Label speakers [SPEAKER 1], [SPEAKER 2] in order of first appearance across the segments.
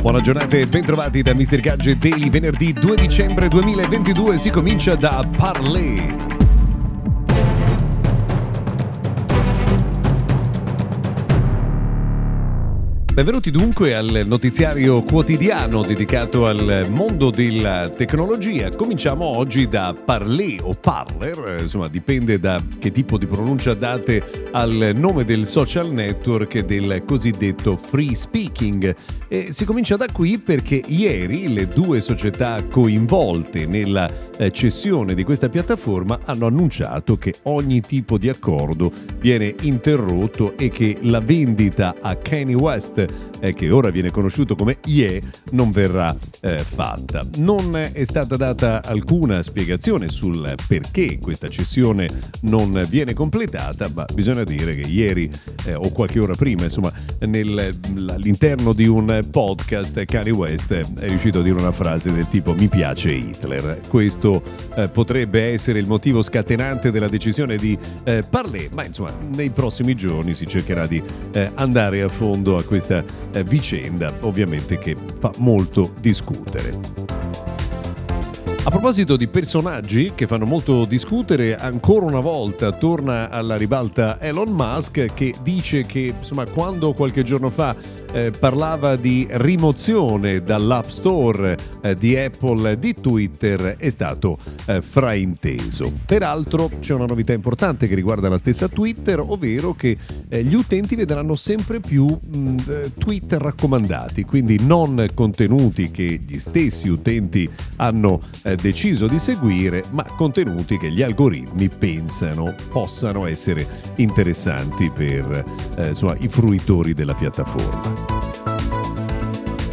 [SPEAKER 1] Buona giornata e bentrovati da Mr. Gadget Daily venerdì 2 dicembre 2022 si comincia da Parley. Benvenuti dunque al notiziario quotidiano dedicato al mondo della tecnologia. Cominciamo oggi da Parler o Parler, eh, insomma dipende da che tipo di pronuncia date al nome del social network del cosiddetto free speaking. E si comincia da qui perché ieri le due società coinvolte nella eh, cessione di questa piattaforma hanno annunciato che ogni tipo di accordo viene interrotto e che la vendita a Kanye West eh, che ora viene conosciuto come IE, non verrà eh, fatta. Non è stata data alcuna spiegazione sul perché questa cessione non viene completata, ma bisogna dire che ieri eh, o qualche ora prima, insomma, nel, all'interno di un podcast Kanye West è riuscito a dire una frase del tipo mi piace Hitler. Questo eh, potrebbe essere il motivo scatenante della decisione di eh, Parler, ma insomma nei prossimi giorni si cercherà di eh, andare a fondo a questa vicenda ovviamente che fa molto discutere. A proposito di personaggi che fanno molto discutere, ancora una volta torna alla ribalta Elon Musk che dice che insomma, quando qualche giorno fa eh, parlava di rimozione dall'App Store eh, di Apple di Twitter è stato eh, frainteso. Peraltro c'è una novità importante che riguarda la stessa Twitter, ovvero che eh, gli utenti vedranno sempre più mh, eh, tweet raccomandati, quindi non contenuti che gli stessi utenti hanno deciso di seguire, ma contenuti che gli algoritmi pensano possano essere interessanti per insomma, i fruitori della piattaforma.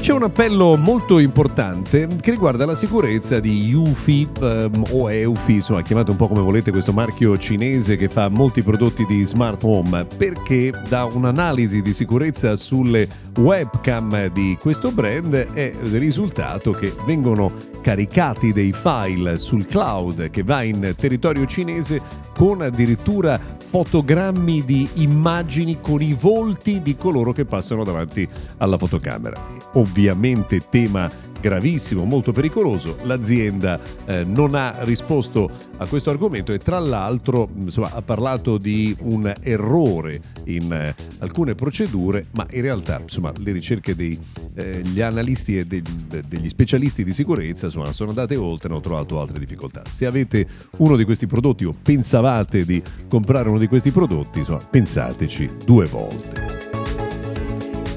[SPEAKER 1] C'è un appello molto importante che riguarda la sicurezza di Eufy um, o Eufy, insomma chiamate un po' come volete questo marchio cinese che fa molti prodotti di smart home, perché da un'analisi di sicurezza sulle webcam di questo brand è risultato che vengono caricati dei file sul cloud che va in territorio cinese con addirittura fotogrammi di immagini con i volti di coloro che passano davanti alla fotocamera. Ovviamente tema gravissimo, molto pericoloso. L'azienda eh, non ha risposto a questo argomento e tra l'altro insomma, ha parlato di un errore in eh, alcune procedure, ma in realtà insomma, le ricerche degli eh, analisti e de, de, degli specialisti di sicurezza insomma, sono andate oltre e hanno trovato altre difficoltà. Se avete uno di questi prodotti o pensavate di comprare uno di questi prodotti, pensateci due volte.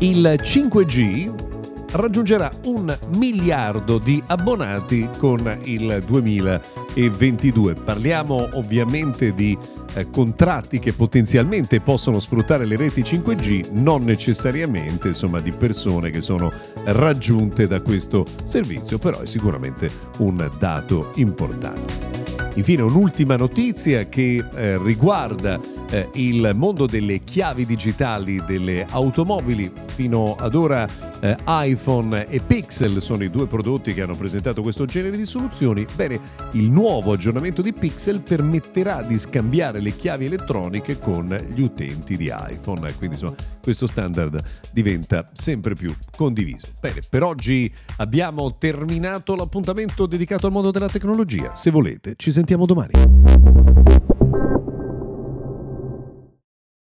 [SPEAKER 1] Il 5G raggiungerà un miliardo di abbonati con il 2022. Parliamo ovviamente di eh, contratti che potenzialmente possono sfruttare le reti 5G, non necessariamente insomma, di persone che sono raggiunte da questo servizio, però è sicuramente un dato importante. Infine un'ultima notizia che eh, riguarda eh, il mondo delle chiavi digitali delle automobili. Fino ad ora eh, iPhone e Pixel sono i due prodotti che hanno presentato questo genere di soluzioni. Bene, il nuovo aggiornamento di Pixel permetterà di scambiare le chiavi elettroniche con gli utenti di iPhone. Quindi insomma, questo standard diventa sempre più condiviso. Bene, per oggi abbiamo terminato l'appuntamento dedicato al mondo della tecnologia. Se volete, ci sentiamo domani.